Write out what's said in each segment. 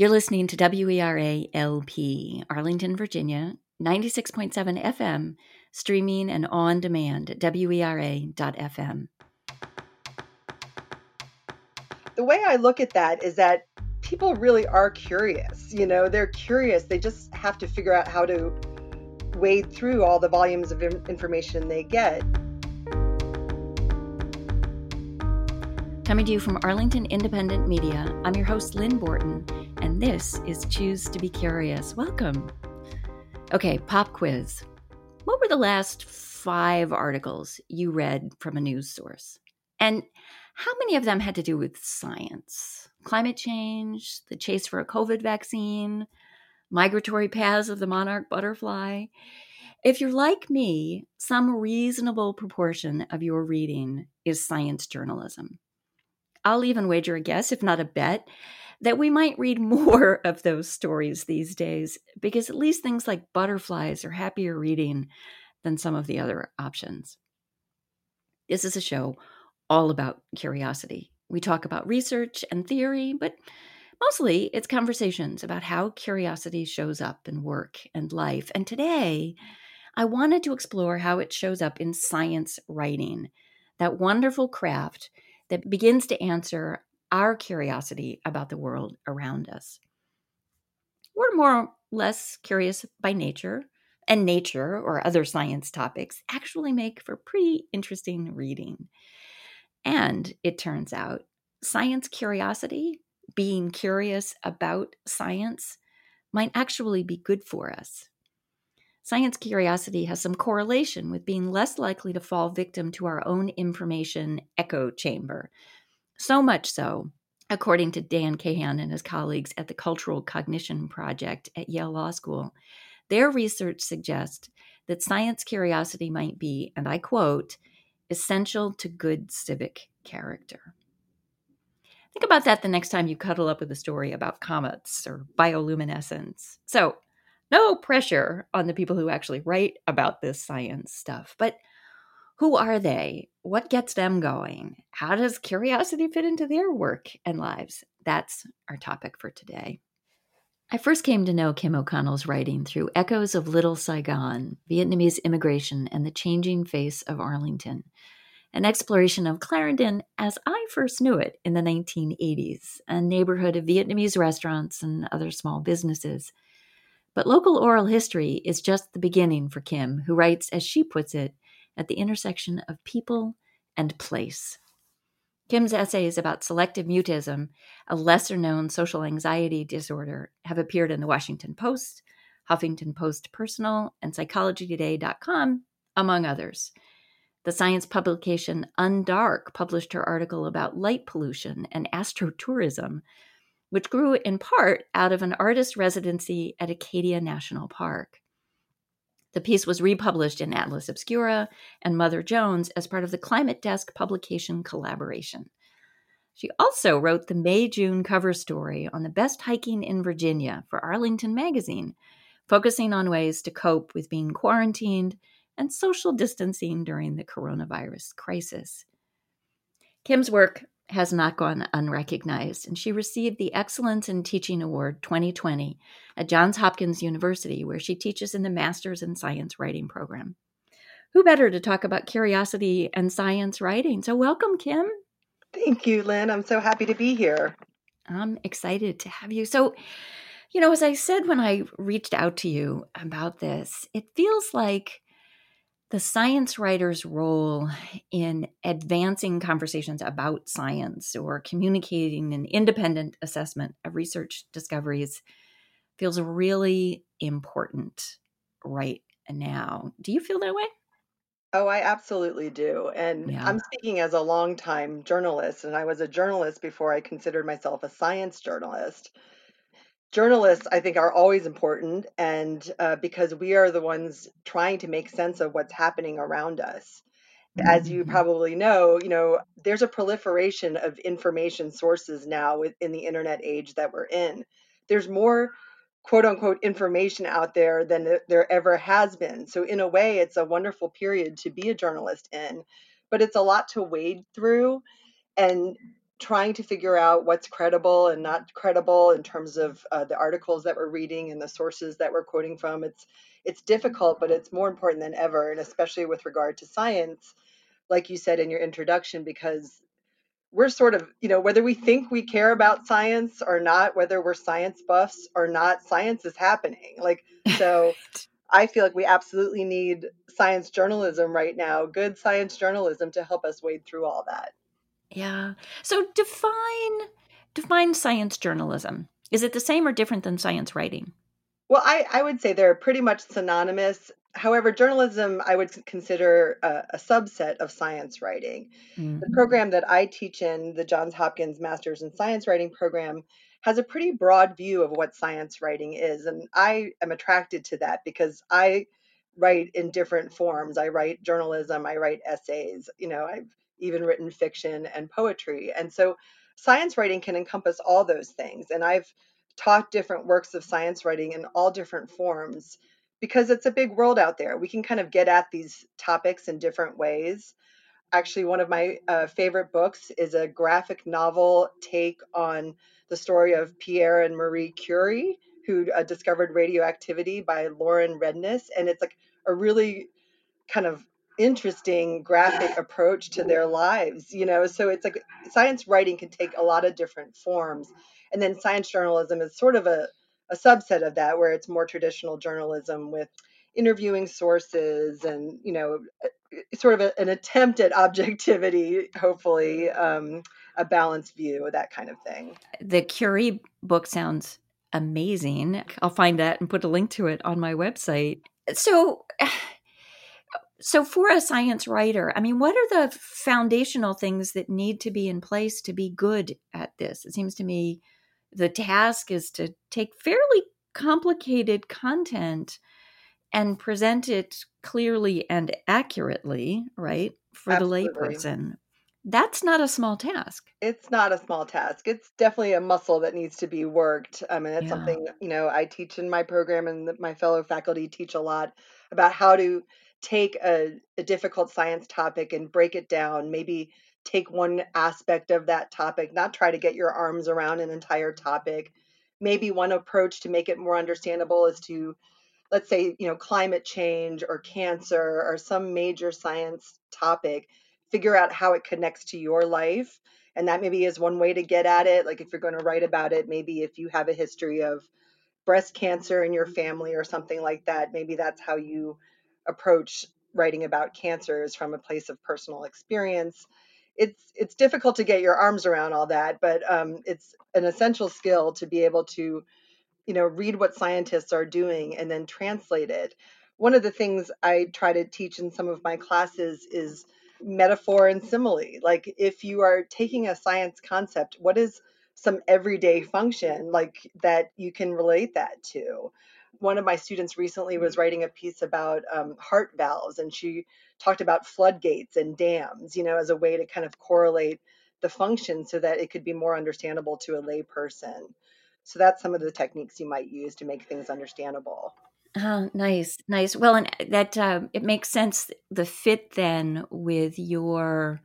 You're listening to WERA LP, Arlington, Virginia, 96.7 FM, streaming and on demand at WERA.FM. The way I look at that is that people really are curious. You know, they're curious. They just have to figure out how to wade through all the volumes of information they get. Coming to you from Arlington Independent Media, I'm your host, Lynn Borton, and this is Choose to Be Curious. Welcome. Okay, pop quiz. What were the last five articles you read from a news source? And how many of them had to do with science? Climate change, the chase for a COVID vaccine, migratory paths of the monarch butterfly? If you're like me, some reasonable proportion of your reading is science journalism. I'll even wager a guess, if not a bet, that we might read more of those stories these days because at least things like butterflies are happier reading than some of the other options. This is a show all about curiosity. We talk about research and theory, but mostly it's conversations about how curiosity shows up in work and life. And today, I wanted to explore how it shows up in science writing, that wonderful craft that begins to answer our curiosity about the world around us. We're more or less curious by nature, and nature or other science topics actually make for pretty interesting reading. And it turns out, science curiosity, being curious about science, might actually be good for us. Science curiosity has some correlation with being less likely to fall victim to our own information echo chamber. So much so, according to Dan Kahan and his colleagues at the Cultural Cognition Project at Yale Law School, their research suggests that science curiosity might be, and I quote, essential to good civic character. Think about that the next time you cuddle up with a story about comets or bioluminescence. So, no pressure on the people who actually write about this science stuff. But who are they? What gets them going? How does curiosity fit into their work and lives? That's our topic for today. I first came to know Kim O'Connell's writing through Echoes of Little Saigon, Vietnamese Immigration and the Changing Face of Arlington, an exploration of Clarendon as I first knew it in the 1980s, a neighborhood of Vietnamese restaurants and other small businesses but local oral history is just the beginning for Kim, who writes, as she puts it, at the intersection of people and place. Kim's essays about selective mutism, a lesser known social anxiety disorder, have appeared in the Washington Post, Huffington Post Personal, and PsychologyToday.com, among others. The science publication Undark published her article about light pollution and astrotourism, which grew in part out of an artist residency at Acadia National Park. The piece was republished in Atlas Obscura and Mother Jones as part of the Climate Desk publication collaboration. She also wrote the May June cover story on the best hiking in Virginia for Arlington Magazine, focusing on ways to cope with being quarantined and social distancing during the coronavirus crisis. Kim's work has not gone unrecognized, and she received the Excellence in Teaching Award 2020 at Johns Hopkins University, where she teaches in the Masters in Science Writing program. Who better to talk about curiosity and science writing? So, welcome, Kim. Thank you, Lynn. I'm so happy to be here. I'm excited to have you. So, you know, as I said when I reached out to you about this, it feels like the science writer's role in advancing conversations about science or communicating an independent assessment of research discoveries feels really important right now. Do you feel that way? Oh, I absolutely do. And yeah. I'm speaking as a longtime journalist, and I was a journalist before I considered myself a science journalist journalists i think are always important and uh, because we are the ones trying to make sense of what's happening around us. As you mm-hmm. probably know you know there's a proliferation of information sources now in the internet age that we're in. There's more quote unquote information out there than there ever has been. So in a way it's a wonderful period to be a journalist in but it's a lot to wade through and trying to figure out what's credible and not credible in terms of uh, the articles that we're reading and the sources that we're quoting from. It's it's difficult, but it's more important than ever, and especially with regard to science, like you said in your introduction, because we're sort of, you know, whether we think we care about science or not, whether we're science buffs or not, science is happening. Like, so I feel like we absolutely need science journalism right now, good science journalism to help us wade through all that. Yeah. So define define science journalism. Is it the same or different than science writing? Well, I, I would say they're pretty much synonymous. However, journalism I would consider a, a subset of science writing. Mm-hmm. The program that I teach in, the Johns Hopkins Masters in Science Writing program, has a pretty broad view of what science writing is. And I am attracted to that because I write in different forms. I write journalism, I write essays, you know, I've even written fiction and poetry. And so science writing can encompass all those things. And I've taught different works of science writing in all different forms because it's a big world out there. We can kind of get at these topics in different ways. Actually, one of my uh, favorite books is a graphic novel take on the story of Pierre and Marie Curie, who uh, discovered radioactivity by Lauren Redniss. And it's like a really kind of interesting graphic approach to their lives, you know. So it's like science writing can take a lot of different forms and then science journalism is sort of a, a subset of that where it's more traditional journalism with interviewing sources and you know sort of a, an attempt at objectivity hopefully um, a balanced view that kind of thing. The curie book sounds amazing. I'll find that and put a link to it on my website. So so for a science writer i mean what are the foundational things that need to be in place to be good at this it seems to me the task is to take fairly complicated content and present it clearly and accurately, right, for Absolutely. the layperson. That's not a small task. It's not a small task. It's definitely a muscle that needs to be worked. Um, I mean, it's yeah. something, you know, I teach in my program and my fellow faculty teach a lot about how to take a, a difficult science topic and break it down, maybe take one aspect of that topic, not try to get your arms around an entire topic. Maybe one approach to make it more understandable is to, let's say, you know, climate change or cancer or some major science topic, figure out how it connects to your life. And that maybe is one way to get at it. Like if you're going to write about it, maybe if you have a history of breast cancer in your mm-hmm. family or something like that, maybe that's how you approach writing about cancer is from a place of personal experience it's it's difficult to get your arms around all that, but um, it's an essential skill to be able to, you know, read what scientists are doing and then translate it. One of the things I try to teach in some of my classes is metaphor and simile. Like if you are taking a science concept, what is some everyday function like that you can relate that to? One of my students recently was writing a piece about um, heart valves, and she talked about floodgates and dams, you know, as a way to kind of correlate the function so that it could be more understandable to a layperson. So that's some of the techniques you might use to make things understandable. Oh, nice, nice. Well, and that uh, it makes sense the fit then with your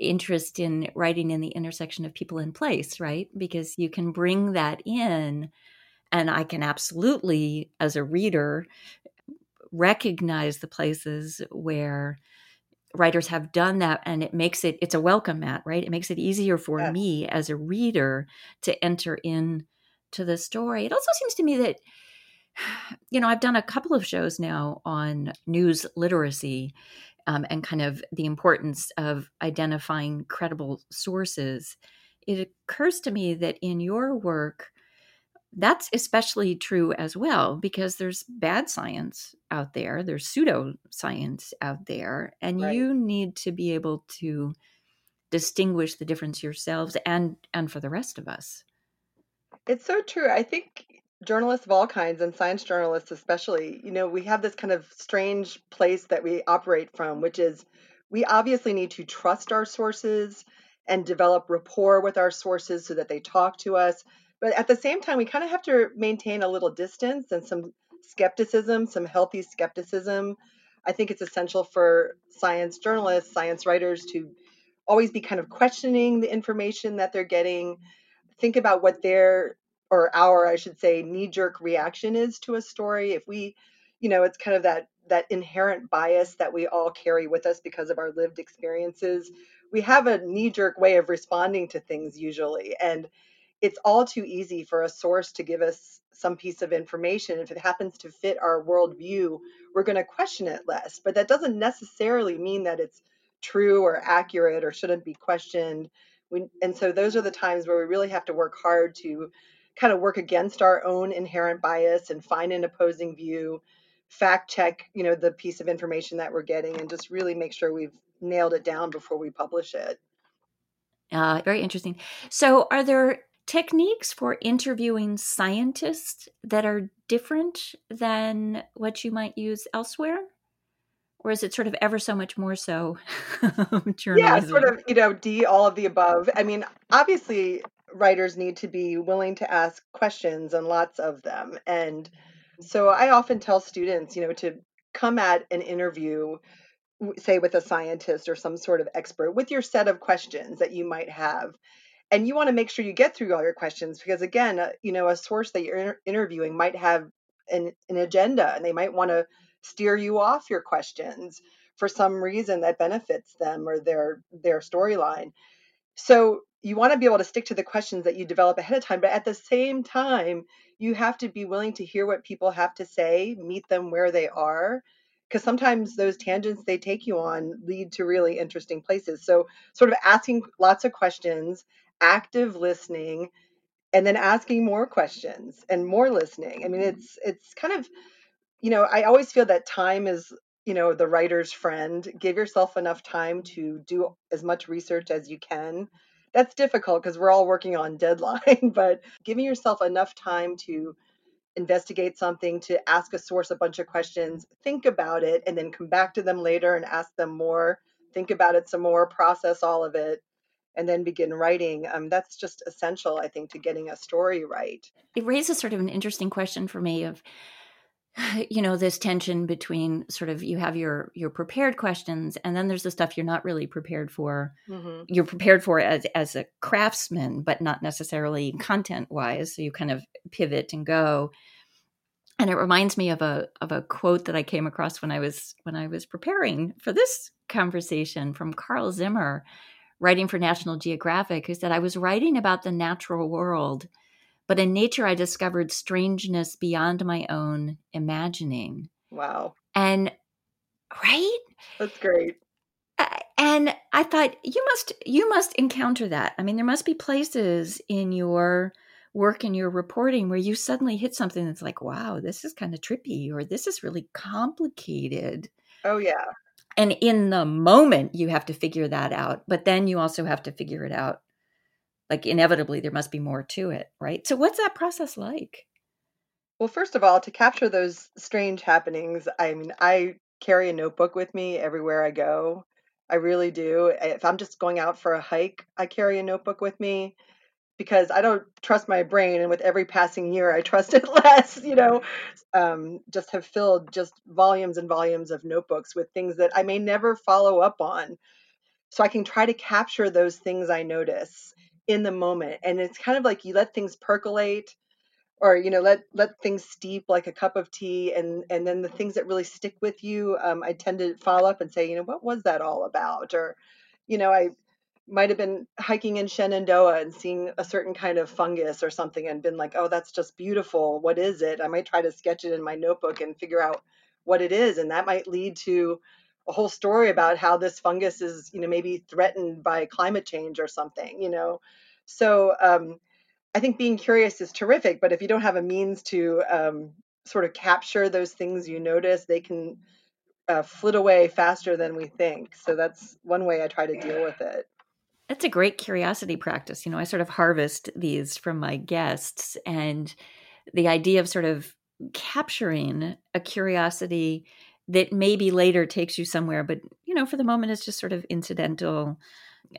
interest in writing in the intersection of people in place, right? Because you can bring that in, and I can absolutely, as a reader, recognize the places where writers have done that and it makes it it's a welcome mat right? It makes it easier for me as a reader to enter in to the story. It also seems to me that you know i've done a couple of shows now on news literacy um, and kind of the importance of identifying credible sources. It occurs to me that in your work that's especially true as well because there's bad science out there there's pseudoscience out there and right. you need to be able to distinguish the difference yourselves and and for the rest of us it's so true i think journalists of all kinds and science journalists especially you know we have this kind of strange place that we operate from which is we obviously need to trust our sources and develop rapport with our sources so that they talk to us but at the same time, we kind of have to maintain a little distance and some skepticism, some healthy skepticism. I think it's essential for science journalists, science writers to always be kind of questioning the information that they're getting. Think about what their or our, I should say, knee jerk reaction is to a story. If we, you know, it's kind of that that inherent bias that we all carry with us because of our lived experiences. We have a knee jerk way of responding to things usually. And it's all too easy for a source to give us some piece of information. If it happens to fit our worldview, we're going to question it less. But that doesn't necessarily mean that it's true or accurate or shouldn't be questioned. We, and so those are the times where we really have to work hard to kind of work against our own inherent bias and find an opposing view, fact check, you know, the piece of information that we're getting and just really make sure we've nailed it down before we publish it. Uh, very interesting. So, are there techniques for interviewing scientists that are different than what you might use elsewhere? Or is it sort of ever so much more so Yeah, sort of, you know, D, all of the above. I mean, obviously, writers need to be willing to ask questions and lots of them. And so I often tell students, you know, to come at an interview say with a scientist or some sort of expert with your set of questions that you might have and you want to make sure you get through all your questions because again uh, you know a source that you're inter- interviewing might have an, an agenda and they might want to steer you off your questions for some reason that benefits them or their their storyline. So you want to be able to stick to the questions that you develop ahead of time but at the same time you have to be willing to hear what people have to say meet them where they are because sometimes those tangents they take you on lead to really interesting places. So sort of asking lots of questions active listening and then asking more questions and more listening. I mean, mm-hmm. it's it's kind of you know, I always feel that time is you know the writer's friend. Give yourself enough time to do as much research as you can. That's difficult because we're all working on deadline, but giving yourself enough time to investigate something, to ask a source a bunch of questions, think about it, and then come back to them later and ask them more. Think about it some more, process all of it, and then begin writing um, that's just essential i think to getting a story right. It raises sort of an interesting question for me of you know this tension between sort of you have your your prepared questions and then there's the stuff you're not really prepared for. Mm-hmm. you're prepared for as as a craftsman but not necessarily content wise so you kind of pivot and go. And it reminds me of a of a quote that I came across when I was when I was preparing for this conversation from Carl Zimmer writing for National Geographic, who said, I was writing about the natural world, but in nature I discovered strangeness beyond my own imagining. Wow. And, right? That's great. Uh, and I thought you must you must encounter that. I mean, there must be places in your work and your reporting where you suddenly hit something that's like, wow, this is kind of trippy, or this is really complicated. Oh yeah and in the moment you have to figure that out but then you also have to figure it out like inevitably there must be more to it right? So what's that process like? Well first of all to capture those strange happenings i mean i carry a notebook with me everywhere i go. I really do. If i'm just going out for a hike i carry a notebook with me because I don't trust my brain, and with every passing year, I trust it less. You know, um, just have filled just volumes and volumes of notebooks with things that I may never follow up on, so I can try to capture those things I notice in the moment. And it's kind of like you let things percolate, or you know, let let things steep like a cup of tea, and and then the things that really stick with you, um, I tend to follow up and say, you know, what was that all about, or you know, I might have been hiking in Shenandoah and seeing a certain kind of fungus or something and been like, oh, that's just beautiful. What is it? I might try to sketch it in my notebook and figure out what it is. And that might lead to a whole story about how this fungus is, you know, maybe threatened by climate change or something, you know. So um, I think being curious is terrific, but if you don't have a means to um, sort of capture those things you notice, they can uh, flit away faster than we think. So that's one way I try to deal with it. That's a great curiosity practice. You know, I sort of harvest these from my guests, and the idea of sort of capturing a curiosity that maybe later takes you somewhere, but you know, for the moment, it's just sort of incidental.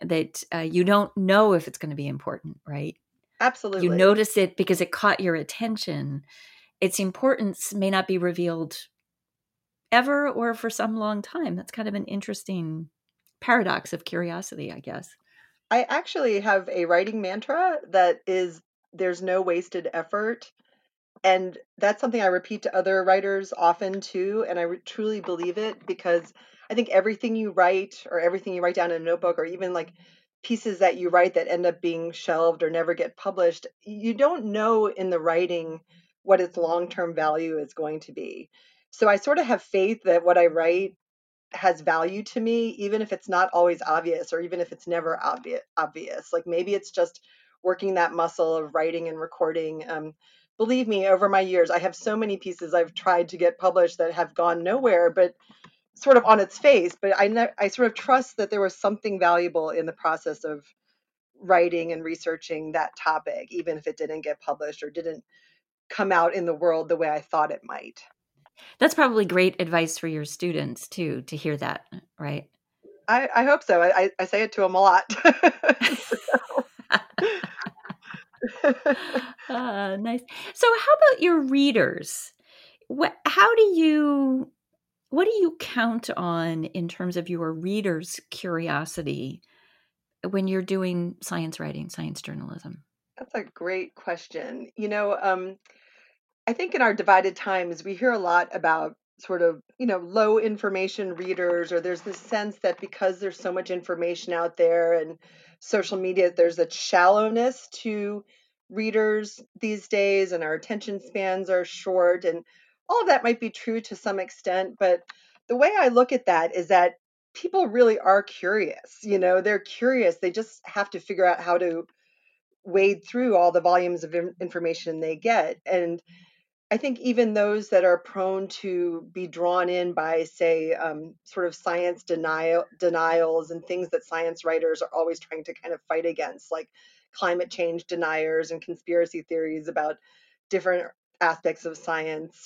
That uh, you don't know if it's going to be important, right? Absolutely. You notice it because it caught your attention. Its importance may not be revealed ever or for some long time. That's kind of an interesting paradox of curiosity, I guess. I actually have a writing mantra that is there's no wasted effort. And that's something I repeat to other writers often too. And I re- truly believe it because I think everything you write or everything you write down in a notebook or even like pieces that you write that end up being shelved or never get published, you don't know in the writing what its long term value is going to be. So I sort of have faith that what I write has value to me, even if it's not always obvious or even if it's never obvious. obvious. Like maybe it's just working that muscle of writing and recording. Um, believe me, over my years, I have so many pieces I've tried to get published that have gone nowhere, but sort of on its face. But I, ne- I sort of trust that there was something valuable in the process of writing and researching that topic, even if it didn't get published or didn't come out in the world the way I thought it might. That's probably great advice for your students too, to hear that, right? I, I hope so. I, I say it to them a lot. uh, nice. So, how about your readers? What, how do you, what do you count on in terms of your readers' curiosity when you're doing science writing, science journalism? That's a great question. You know, um, I think in our divided times, we hear a lot about sort of, you know, low information readers, or there's this sense that because there's so much information out there and social media, there's a shallowness to readers these days, and our attention spans are short. And all of that might be true to some extent. But the way I look at that is that people really are curious. You know, they're curious. They just have to figure out how to wade through all the volumes of information they get. And I think even those that are prone to be drawn in by, say, um, sort of science denial denials and things that science writers are always trying to kind of fight against, like climate change deniers and conspiracy theories about different aspects of science.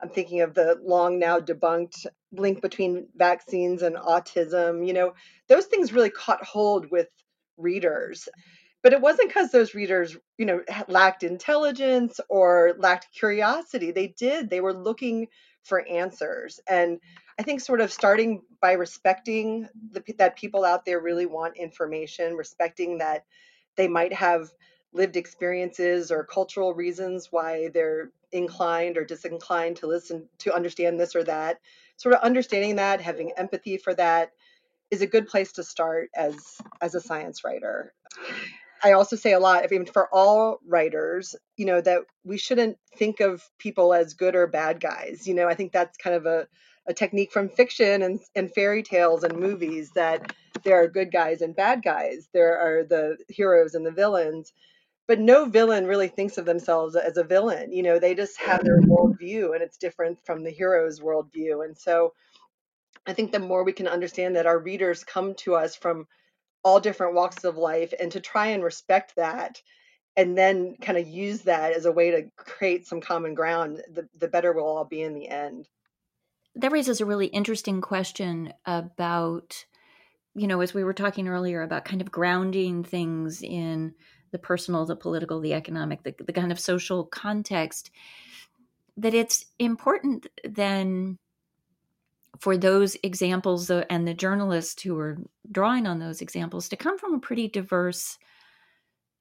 I'm thinking of the long now debunked link between vaccines and autism. You know, those things really caught hold with readers but it wasn't because those readers you know lacked intelligence or lacked curiosity. They did they were looking for answers. And i think sort of starting by respecting the, that people out there really want information respecting that they might have lived experiences or cultural reasons why they're inclined or disinclined to listen to understand this or that sort of understanding that having empathy for that is a good place to start as as a science writer I also say a lot, even for all writers, you know, that we shouldn't think of people as good or bad guys. You know, I think that's kind of a, a technique from fiction and, and fairy tales and movies that there are good guys and bad guys. There are the heroes and the villains. But no villain really thinks of themselves as a villain. You know, they just have their worldview and it's different from the hero's worldview. And so I think the more we can understand that our readers come to us from all different walks of life and to try and respect that and then kind of use that as a way to create some common ground the, the better we'll all be in the end. That raises a really interesting question about you know as we were talking earlier about kind of grounding things in the personal the political the economic the, the kind of social context that it's important then for those examples uh, and the journalists who are drawing on those examples to come from a pretty diverse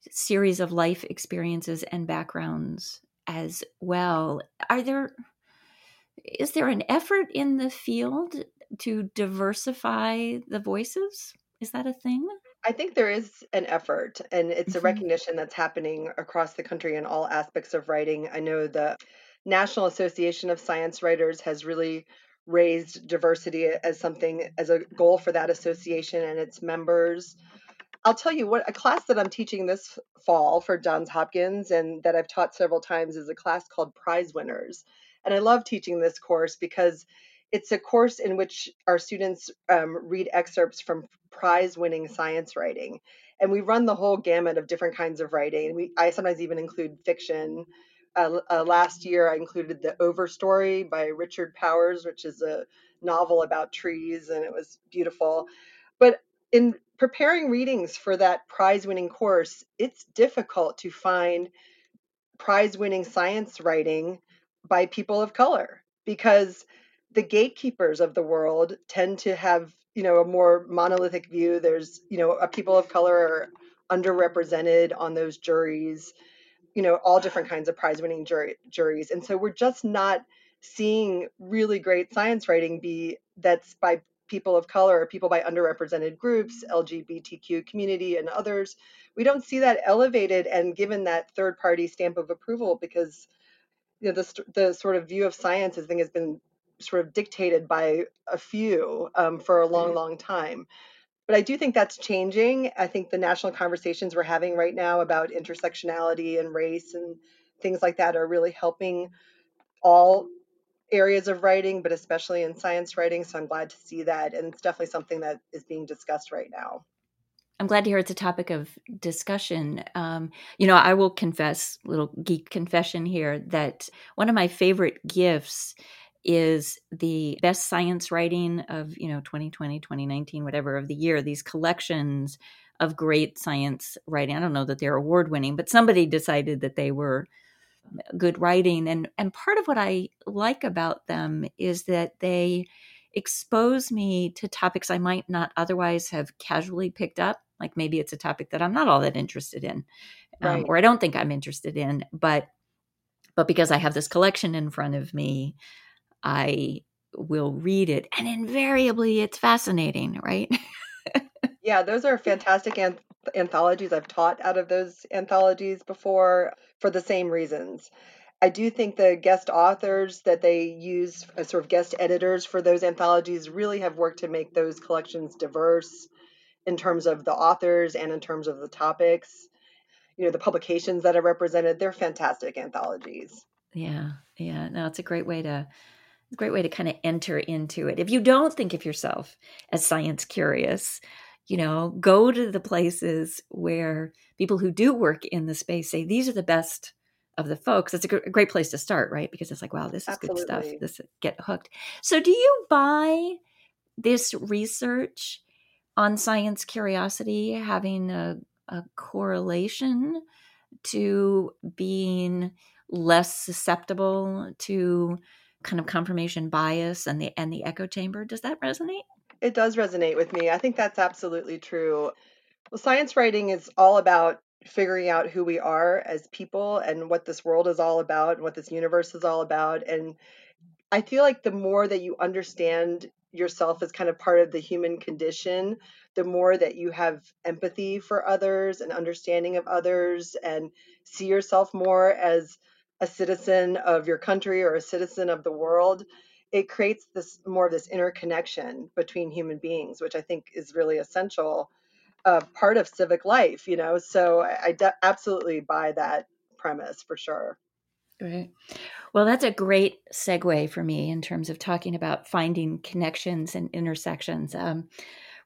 series of life experiences and backgrounds as well. Are there is there an effort in the field to diversify the voices? Is that a thing? I think there is an effort, and it's mm-hmm. a recognition that's happening across the country in all aspects of writing. I know the National Association of Science Writers has really raised diversity as something as a goal for that association and its members. I'll tell you what a class that I'm teaching this fall for Johns Hopkins and that I've taught several times is a class called Prize Winners. And I love teaching this course because it's a course in which our students um, read excerpts from prize winning science writing. And we run the whole gamut of different kinds of writing. We, I sometimes even include fiction, uh, uh, last year, I included The Overstory by Richard Powers, which is a novel about trees, and it was beautiful. But in preparing readings for that prize winning course, it's difficult to find prize winning science writing by people of color because the gatekeepers of the world tend to have you know, a more monolithic view. There's, you know, people of color are underrepresented on those juries, you know, all different kinds of prize winning jury, juries. And so we're just not seeing really great science writing be that's by people of color or people by underrepresented groups, LGBTQ community and others. We don't see that elevated and given that third party stamp of approval because you know the, the sort of view of science I think has been sort of dictated by a few um, for a long, long time. But I do think that's changing. I think the national conversations we're having right now about intersectionality and race and things like that are really helping all areas of writing, but especially in science writing. So I'm glad to see that. And it's definitely something that is being discussed right now. I'm glad to hear it's a topic of discussion. Um, you know, I will confess, little geek confession here, that one of my favorite gifts is the best science writing of, you know, 2020, 2019, whatever of the year, these collections of great science writing. I don't know that they're award winning, but somebody decided that they were good writing. And and part of what I like about them is that they expose me to topics I might not otherwise have casually picked up. Like maybe it's a topic that I'm not all that interested in um, or I don't think I'm interested in but but because I have this collection in front of me I will read it and invariably it's fascinating right yeah those are fantastic and anthologies. I've taught out of those anthologies before for the same reasons. I do think the guest authors that they use as sort of guest editors for those anthologies really have worked to make those collections diverse in terms of the authors and in terms of the topics. You know, the publications that are represented, they're fantastic anthologies. Yeah, yeah. No, it's a great way to great way to kind of enter into it. If you don't think of yourself as science curious, you know, go to the places where people who do work in the space say these are the best of the folks. It's a great place to start, right? Because it's like, wow, this is Absolutely. good stuff. This get hooked. So, do you buy this research on science curiosity having a, a correlation to being less susceptible to kind of confirmation bias and the and the echo chamber? Does that resonate? It does resonate with me. I think that's absolutely true. Well, science writing is all about figuring out who we are as people and what this world is all about and what this universe is all about. And I feel like the more that you understand yourself as kind of part of the human condition, the more that you have empathy for others and understanding of others and see yourself more as a citizen of your country or a citizen of the world, it creates this more of this interconnection between human beings, which I think is really essential uh, part of civic life. You know, so I, I de- absolutely buy that premise for sure. Great. Well, that's a great segue for me in terms of talking about finding connections and intersections. Um,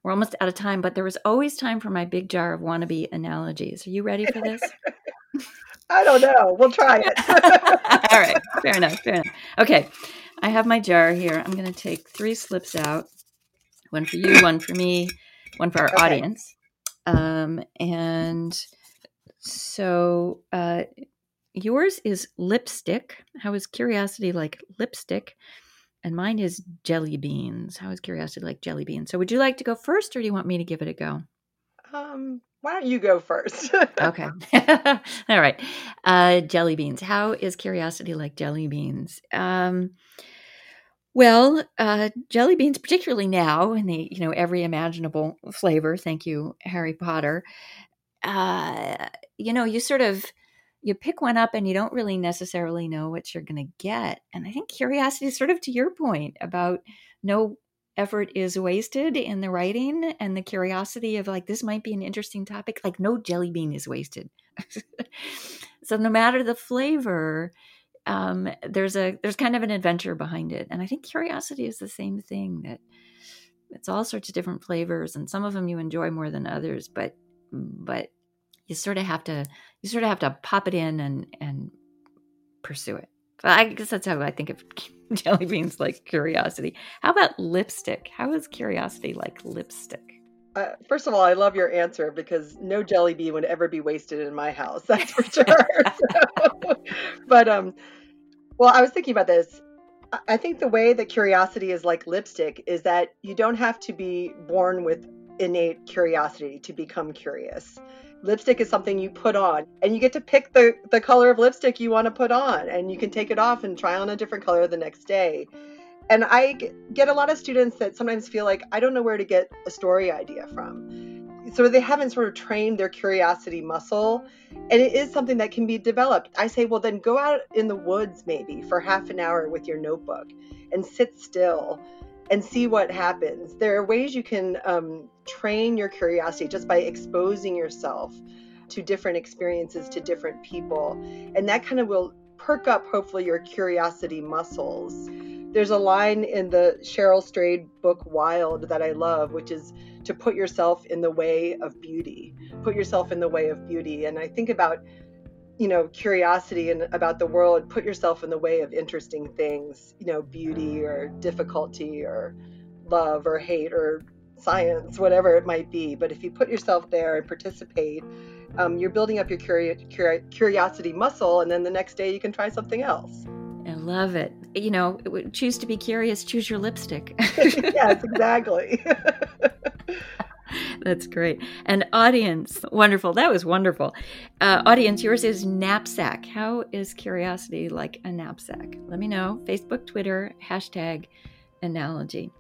we're almost out of time, but there was always time for my big jar of wannabe analogies. Are you ready for this? I don't know. We'll try it. All right. Fair enough. Fair enough. Okay. I have my jar here. I'm going to take three slips out one for you, one for me, one for our okay. audience. Um, and so uh, yours is lipstick. How is curiosity like lipstick? And mine is jelly beans. How is curiosity like jelly beans? So would you like to go first or do you want me to give it a go? Um, why don't you go first? okay. All right. Uh, jelly beans. How is curiosity like jelly beans? Um, well, uh, jelly beans, particularly now in the you know every imaginable flavor. Thank you, Harry Potter. Uh, you know, you sort of you pick one up and you don't really necessarily know what you're going to get. And I think curiosity is sort of to your point about no effort is wasted in the writing and the curiosity of like this might be an interesting topic like no jelly bean is wasted. So no matter the flavor um, there's a there's kind of an adventure behind it. And i think curiosity is the same thing that it's all sorts of different flavors and some of them you enjoy more than others but but you sort of have to you sort of have to pop it in and and pursue it I guess that's how I think of jelly beans like curiosity. How about lipstick? How is curiosity like lipstick? Uh, first of all, I love your answer because no jelly bean would ever be wasted in my house. That's for sure. but um, well, I was thinking about this. I think the way that curiosity is like lipstick is that you don't have to be born with innate curiosity to become curious. Lipstick is something you put on, and you get to pick the, the color of lipstick you want to put on, and you can take it off and try on a different color the next day. And I get a lot of students that sometimes feel like I don't know where to get a story idea from so they haven't sort of trained their curiosity muscle and it is something that can be developed i say well then go out in the woods maybe for half an hour with your notebook and sit still and see what happens. There are ways you can um, train your curiosity just by exposing yourself to different experiences to different people. And that kind of will perk up hopefully your curiosity muscles. There's a line in the cheryl strayed book wild that i love which is to put yourself in the way of beauty. Put yourself in the way of beauty. And i think about you know curiosity and about the world put yourself in the way of interesting things you know beauty or difficulty or love or hate or science whatever it might be but if you put yourself there and participate um, you're building up your curi- curi- curiosity muscle and then the next day you can try something else I love it. You know, choose to be curious, choose your lipstick. yes, exactly. That's great. And audience, wonderful. That was wonderful. Uh, audience, yours is knapsack. How is curiosity like a knapsack? Let me know. Facebook, Twitter, hashtag analogy.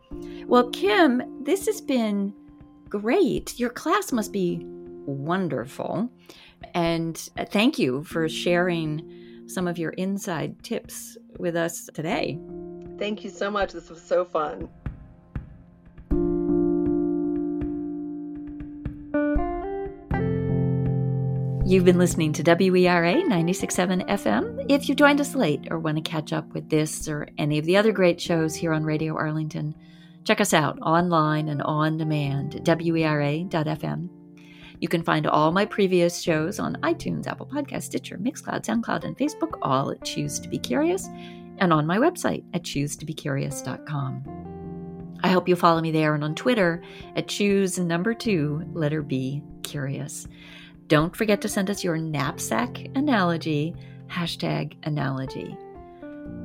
Well, Kim, this has been great. Your class must be wonderful. And thank you for sharing some of your inside tips with us today. Thank you so much. This was so fun. You've been listening to WERA 96.7 FM. If you joined us late or want to catch up with this or any of the other great shows here on Radio Arlington, check us out online and on demand at WERA.FM. You can find all my previous shows on iTunes, Apple Podcast, Stitcher, Mixcloud, SoundCloud, and Facebook, all at Choose to Be Curious, and on my website at choosetobecurious.com. I hope you'll follow me there and on Twitter at choose number two, letter B, curious. Don't forget to send us your knapsack analogy, hashtag analogy.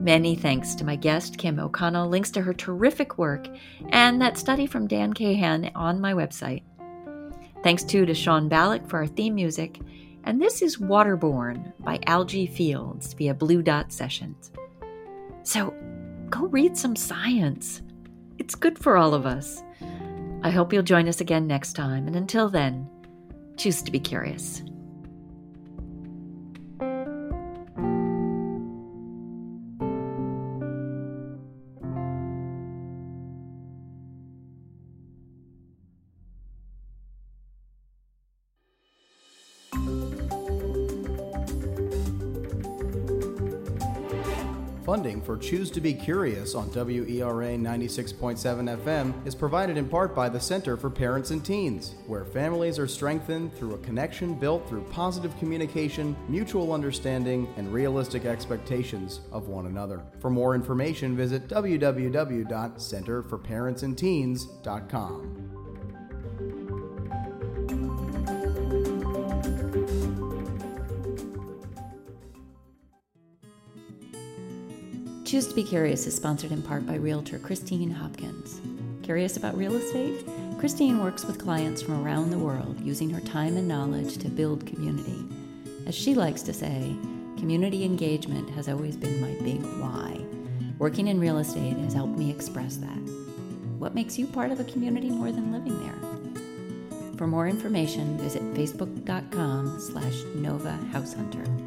Many thanks to my guest, Kim O'Connell. Links to her terrific work and that study from Dan Kahan on my website. Thanks too to Sean Ballack for our theme music. And this is Waterborne by Algie Fields via Blue Dot Sessions. So go read some science. It's good for all of us. I hope you'll join us again next time. And until then, Choose to be curious. For Choose to Be Curious on WERA 96.7 FM is provided in part by the Center for Parents and Teens, where families are strengthened through a connection built through positive communication, mutual understanding, and realistic expectations of one another. For more information, visit www.centerforparentsandteens.com. Choose to Be Curious is sponsored in part by Realtor Christine Hopkins. Curious about real estate? Christine works with clients from around the world using her time and knowledge to build community. As she likes to say, community engagement has always been my big why. Working in real estate has helped me express that. What makes you part of a community more than living there? For more information, visit facebook.com slash Nova House Hunter.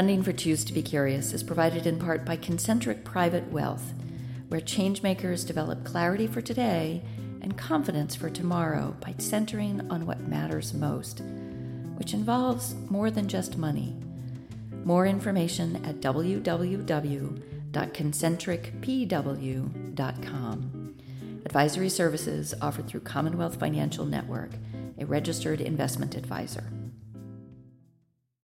Funding for Choose to Be Curious is provided in part by Concentric Private Wealth, where changemakers develop clarity for today and confidence for tomorrow by centering on what matters most, which involves more than just money. More information at www.concentricpw.com. Advisory services offered through Commonwealth Financial Network, a registered investment advisor.